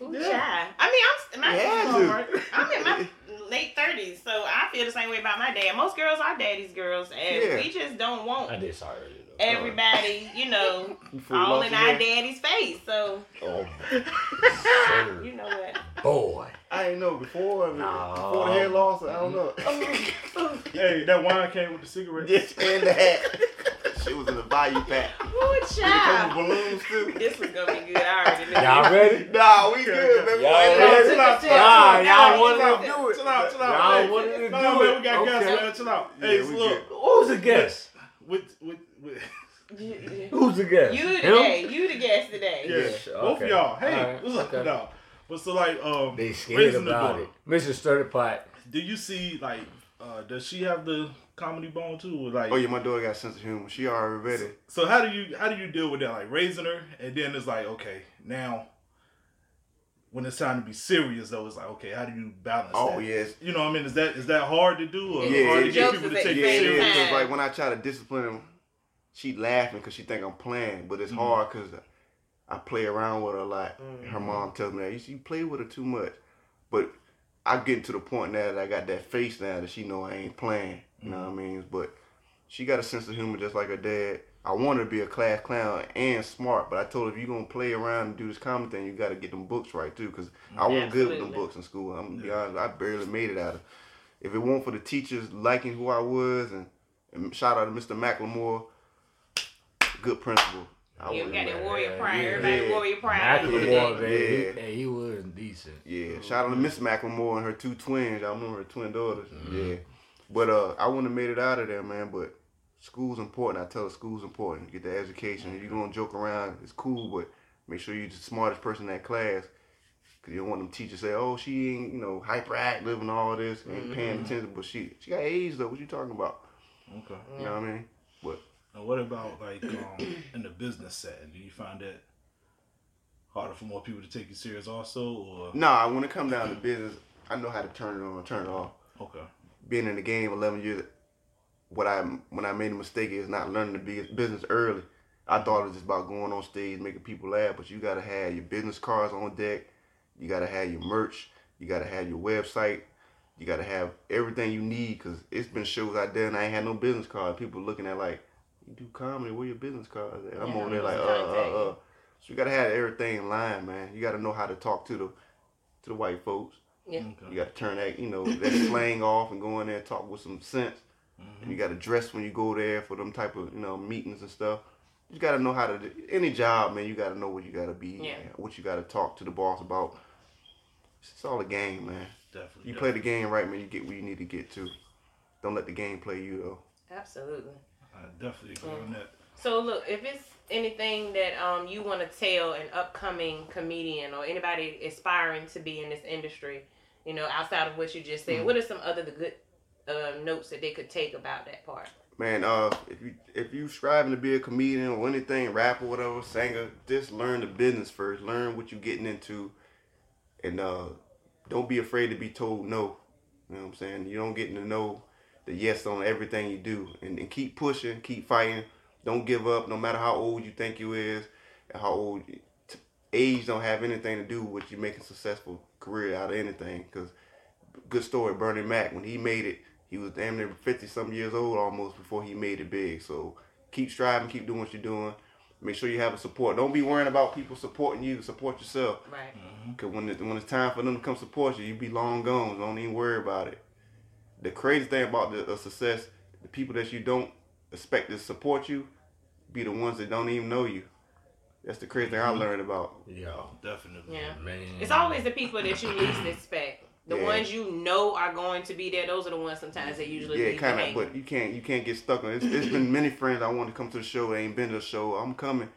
Ooh, Yeah. child. I mean, I'm my, You had All to. right. I'm in my late thirties, so I feel the same way about my dad. Most girls are daddy's girls, and Yeah. we just don't want I did sorry earlier though. Everybody, you know, [laughs] You fully all lost in our daddy's face. So Oh, [laughs] you know what? boy. I ain't know before. i No. Before the hair loss, I don't know. Oh [laughs] hey, that wine came with the cigarette. Yes, and the hat. Shit was in the value pack. Ooh, Did it come child. with balloons too? This was gonna be good. I already know. Y'all ready? Nah, we good, man. Y'all Boy, ready? Chill out, chill out, Nah, chill out, y'all wanted chill to do it. Chill out, chill out. Y'all Hey, wanted to no, do man, it. we got guests, man. Chill out. Hey, we look, good. Who's the guest? with with with. Who's the guest? You Him? today. You the guest today. Yeah, Yes, both of y'all. Hey, Alright, what's up? okay. No, but so like um, They scared raising the about it. Mr. Sturdy Pot. Do you see like uh, does she have the comedy bone too? Like, Oh yeah, my daughter got a sense of humor. She already ready. so how do you how do you deal with that? Like raising her, and then it's like okay, now when it's time to be serious though, it's like okay, how do you balance? Oh that? yes. You know, what I mean, is that is that hard to do, or Yeah, hard to get people to take Yeah, it serious? time. Cause like when I try to discipline him, she laughing because she think I'm playing, but it's Mhm. hard because I play around with her a lot. Mm-hmm. Her mom tells me that you, you play with her too much, but I getting to the point now that I got that face now that she know I ain't playing. You know what I mean? But she got a sense of humor just like her dad. I want her to be a class clown and smart, but I told her if you gonna play around and do this comedy thing, you got to get them books right too. Cause I wasn't good with them books in school. I'm gonna be honest, I barely made it out of. If it weren't for the teachers liking who I was, and, and shout out to Mr. McLemore, good principal. I You wouldn't got have- that warrior Yeah, pride. yeah. Everybody Yeah. warrior pride. McLemore, Yeah. he, Yeah. hey, he was decent. Yeah, shout out to Miss McLemore and her two twins. I remember her twin daughters. Mhm. Yeah, but uh, I wouldn't have made it out of there, man. But school's important. I tell her school's important. Get the education. If you're gonna joke around, it's cool, but make sure you're the smartest person in that class. Cause you don't want them teachers say, "Oh, she ain't, you know, hyperactive and all this, ain't paying attention." But she, she got A's though. What you talking about? Okay. You know what I mean? And what about like um, [clears throat] in the business setting? Do you find that harder for more people to take you serious also, or Nah, when it come down to business, I know how to turn it on, turn it off. okay? being in the game 11 years, what I when I made a mistake is not learning the business early. I thought it was just about going on stage, making people laugh, but you gotta have your business cards on deck. You gotta have your merch. You gotta have your website. You gotta have everything you need because it's been shows out there and I ain't had no business card. People looking at like, you do comedy, where your business cards at? I'm Yeah, over there like, uh, uh, uh. So you gotta have everything in line, man. You gotta know how to talk to the to the white folks. Yeah. Okay. You got to turn that, you know, that slang off and go in there and talk with some sense. And you got to dress when you go there for them type of, you know, meetings and stuff. You got to know how to do any job, man. You got to know what you got to be, Yeah. and what you got to talk to the boss about. It's all a game, man. Definitely. You play the game right, man. You get where you need to get to. Don't let the game play you though. Absolutely. I definitely agree on that. So look, if it's anything that um you want to tell an upcoming comedian or anybody aspiring to be in this industry, you know, outside of what you just said, Mhm. what are some other the good uh, notes that they could take about that part? Man, uh, if you if you striving to be a comedian or anything, rapper, whatever, singer, just learn the business first. Learn what you're getting into, and uh, don't be afraid to be told no. You know what I'm saying? You don't get to know the yes on everything you do, and, and keep pushing, keep fighting. Don't give up, no matter how old you think you is, and how old. you- t- Age don't have anything to do with you making a successful career out of anything. Cause good story, Bernie Mac when he made it, he was damn near fifty some years old almost before he made it big. So keep striving, keep doing what you're doing. Make sure you have a support. Don't be worrying about people supporting you. Support yourself. Right. Mm-hmm. Cause when it, when it's time for them to come support you, you be long gone. Don't even worry about it. The crazy thing about the, the success, the people that you don't expect to support you, be the ones that don't even know you. That's the crazy thing I learned about. Yeah, Definitely. Yeah. man. It's always the people that you least expect. The Yeah. ones you know are going to be there. Those are the ones sometimes that usually Yeah, kind of. But you can't you can't get stuck on it. It's, it's been [laughs] many friends I want to come to the show. They ain't been to the show. I'm coming.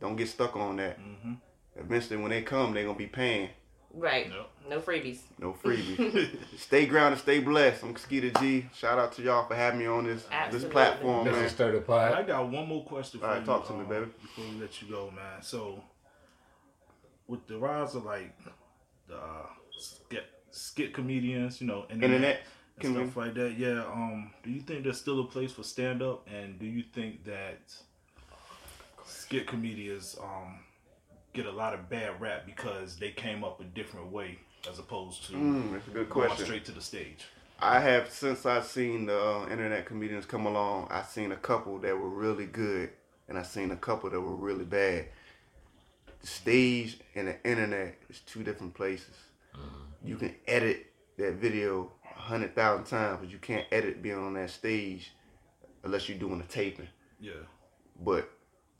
Don't get stuck on that. Mm-hmm. Eventually, when they come, they gonna be paying. Right. Yep. No freebies. No freebies. [laughs] stay grounded, stay blessed. I'm Skeeter G. Shout out to y'all for having me on this Absolutely. this platform, Mr. man. Sturdy I Pot. got one more question for All right, you. talk to me, um, baby. Before we let you go, man. So, with the rise of like the uh, ske- skit comedians, you know, Internet and comedian. stuff like that. Yeah. Um, do you think there's still a place for stand up, and do you think that skit comedians um get a lot of bad rap because they came up a different way as opposed to Mm, that's a good going question. straight to the stage? I have since I've seen the uh, internet comedians come along. I've seen a couple that were really good, and I've seen a couple that were really bad. The stage and the internet is two different places. You can edit that video a hundred thousand times, but you can't edit being on that stage unless you're doing a taping. Yeah. But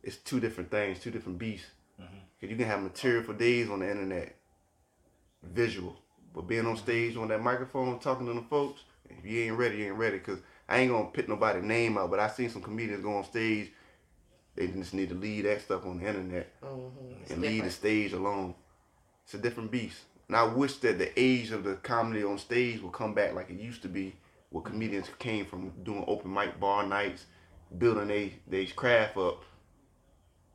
it's two different things, two different beasts. Mhm. 'Cause You can have material for days on the internet, visual, but being on stage on that microphone talking to the folks, if you ain't ready, you ain't ready. Cause I ain't gonna put nobody's name out, but I seen some comedians go on stage. They just need to leave that stuff on the internet Mm-hmm. and leave the stage alone. It's a different beast. And I wish that the age of the comedy on stage would come back like it used to be, where comedians came from doing open mic bar nights, building they they craft up,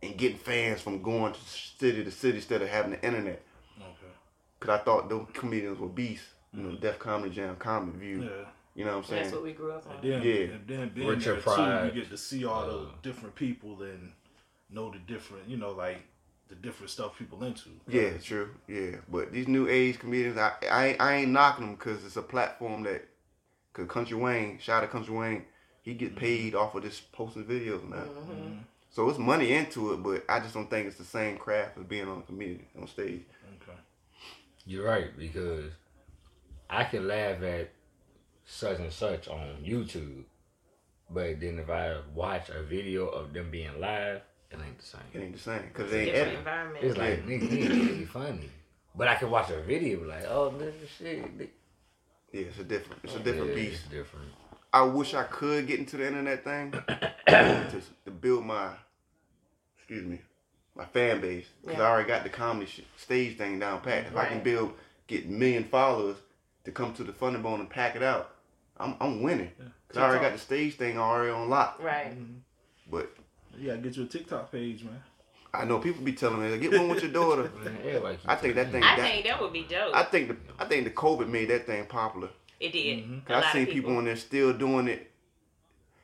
and getting fans from going to city to city instead of having the internet. Okay. Cause I thought those comedians were beasts. You know, Def Comedy Jam, Comedy View. Yeah. You know what I'm saying? That's what we grew up on. And then, Yeah. and then being Richard there Pryor. too, you get to see all the Uh, different people and know the different, you know, like the different stuff people into. Yeah, true. Yeah, but these new age comedians, I I, ain't- I ain't knocking them because it's a platform that, cause Country Wayne, shout out to Country Wayne, he get paid off of this posting videos now. Mm-hmm. So it's money into it, but I just don't think it's the same craft as being on a comedian on stage. Okay. You're right because I can laugh at such and such on YouTube, but then if I watch a video of them being live, it ain't the same. It ain't the same because they ain't different environment. It's like nigga, nigga, really funny, but I can watch a video like, oh, this shit. nigga. Yeah, it's a different, it's a different Yeah, beast. It's different. I wish I could get into the internet thing [coughs] to, to build my, excuse me, my fan base. Because I already got the comedy sh- stage thing down pat. If I can build, get million followers to come to the Funny Bone and pack it out, I'm, I'm winning. Because I already got the stage thing already on lock. Right. Mm-hmm. But You gotta get you a TikTok page, man. I know people be telling me, get one with your daughter. [laughs] Man, everybody I think that thing- I that- think that would be dope. I think the I think the COVID made that thing popular. It did. Mhm. A 'Cause lot I seen of people. on there still doing it.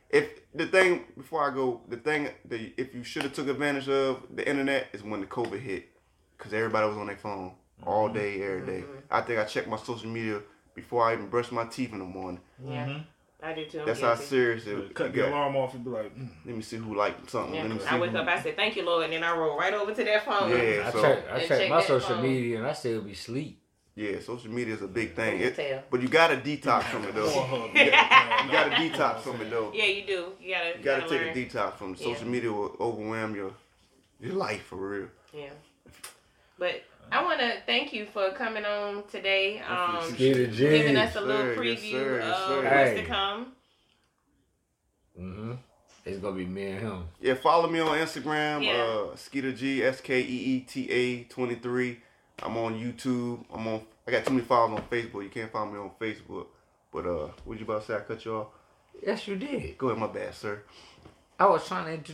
If the thing before I go, the thing that if you should have took advantage of the internet is when the COVID hit, because everybody was on their phone all day, every day. I think I checked my social media before I even brushed my teeth in the morning. Yeah, Mhm. I do too. I'm That's how serious So it cut the alarm off and be like, mm. Let me see who liked something. Yeah. Let me see I wake who- up, I said, "Thank you, Lord," and then I roll right over to that phone. Yeah, I so check, I check check my social phone. media and I still be sleep. Yeah, social media is a big thing. You It- but you gotta detox from it though. [laughs] Pornhub, You gotta [laughs] detox from it though. Yeah, you do. You gotta. You gotta take learn. a detox from it. Yeah. Social media will overwhelm your your life for real. Yeah. But I want to thank you for coming on today. Um, Skeeter G. giving us a little sir, yes, preview sir, yes, of sir. what's Hey. to come. Mm-hmm. It's gonna be me and him. Yeah, follow me on Instagram, Yeah. uh, Skeeter G, S K E E T A 23. I'm on YouTube. I'm on. I got too many followers on Facebook. You can't find me on Facebook. But uh, what you about to say? I cut you off. Yes, you did. Go ahead, my bad, sir. I was trying to. Inter-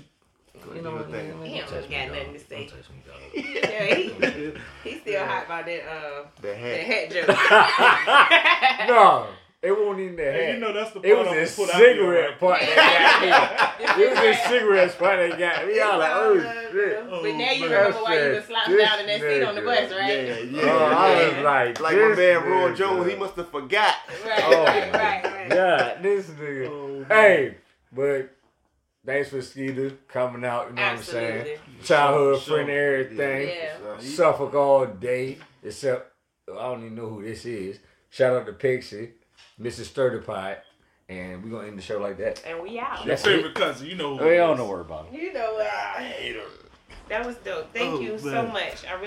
you know what? your thing. man, He don't don't got me, nothing to say. Don't touch me, dog. [laughs] Yeah, he, he's still hot about that uh That that hat. hat joke. [laughs] [laughs] no, it wasn't even the Hey, hat. you know that's the part it was I'm a gonna out there, cigarette right? part that got me. It was a cigarette part that got me. I was like, oh shit. Uh, oh, but now you Oh, remember why you was slouching This down in that seat on the bus, right? Yeah, yeah. Oh, I was yeah. like, Like my man Roy nigga. Jones, he must have forgot. Right, Oh, right, right, right. Yeah, this nigga. Oh, Hey, but thanks for Skeeter coming out. You know what I'm saying? Absolutely. Childhood Sure. friend, everything. Yeah. Suffolk all day, except I don't even know who this is. Shout out to Pixie, Mrs. Sturdy Pot, and we're gonna end the show like that. And we out. Your That's favorite cousin, you know who We it don't is. know where about it. You know what? I hate her. That was dope. Thank Oh, you so much. I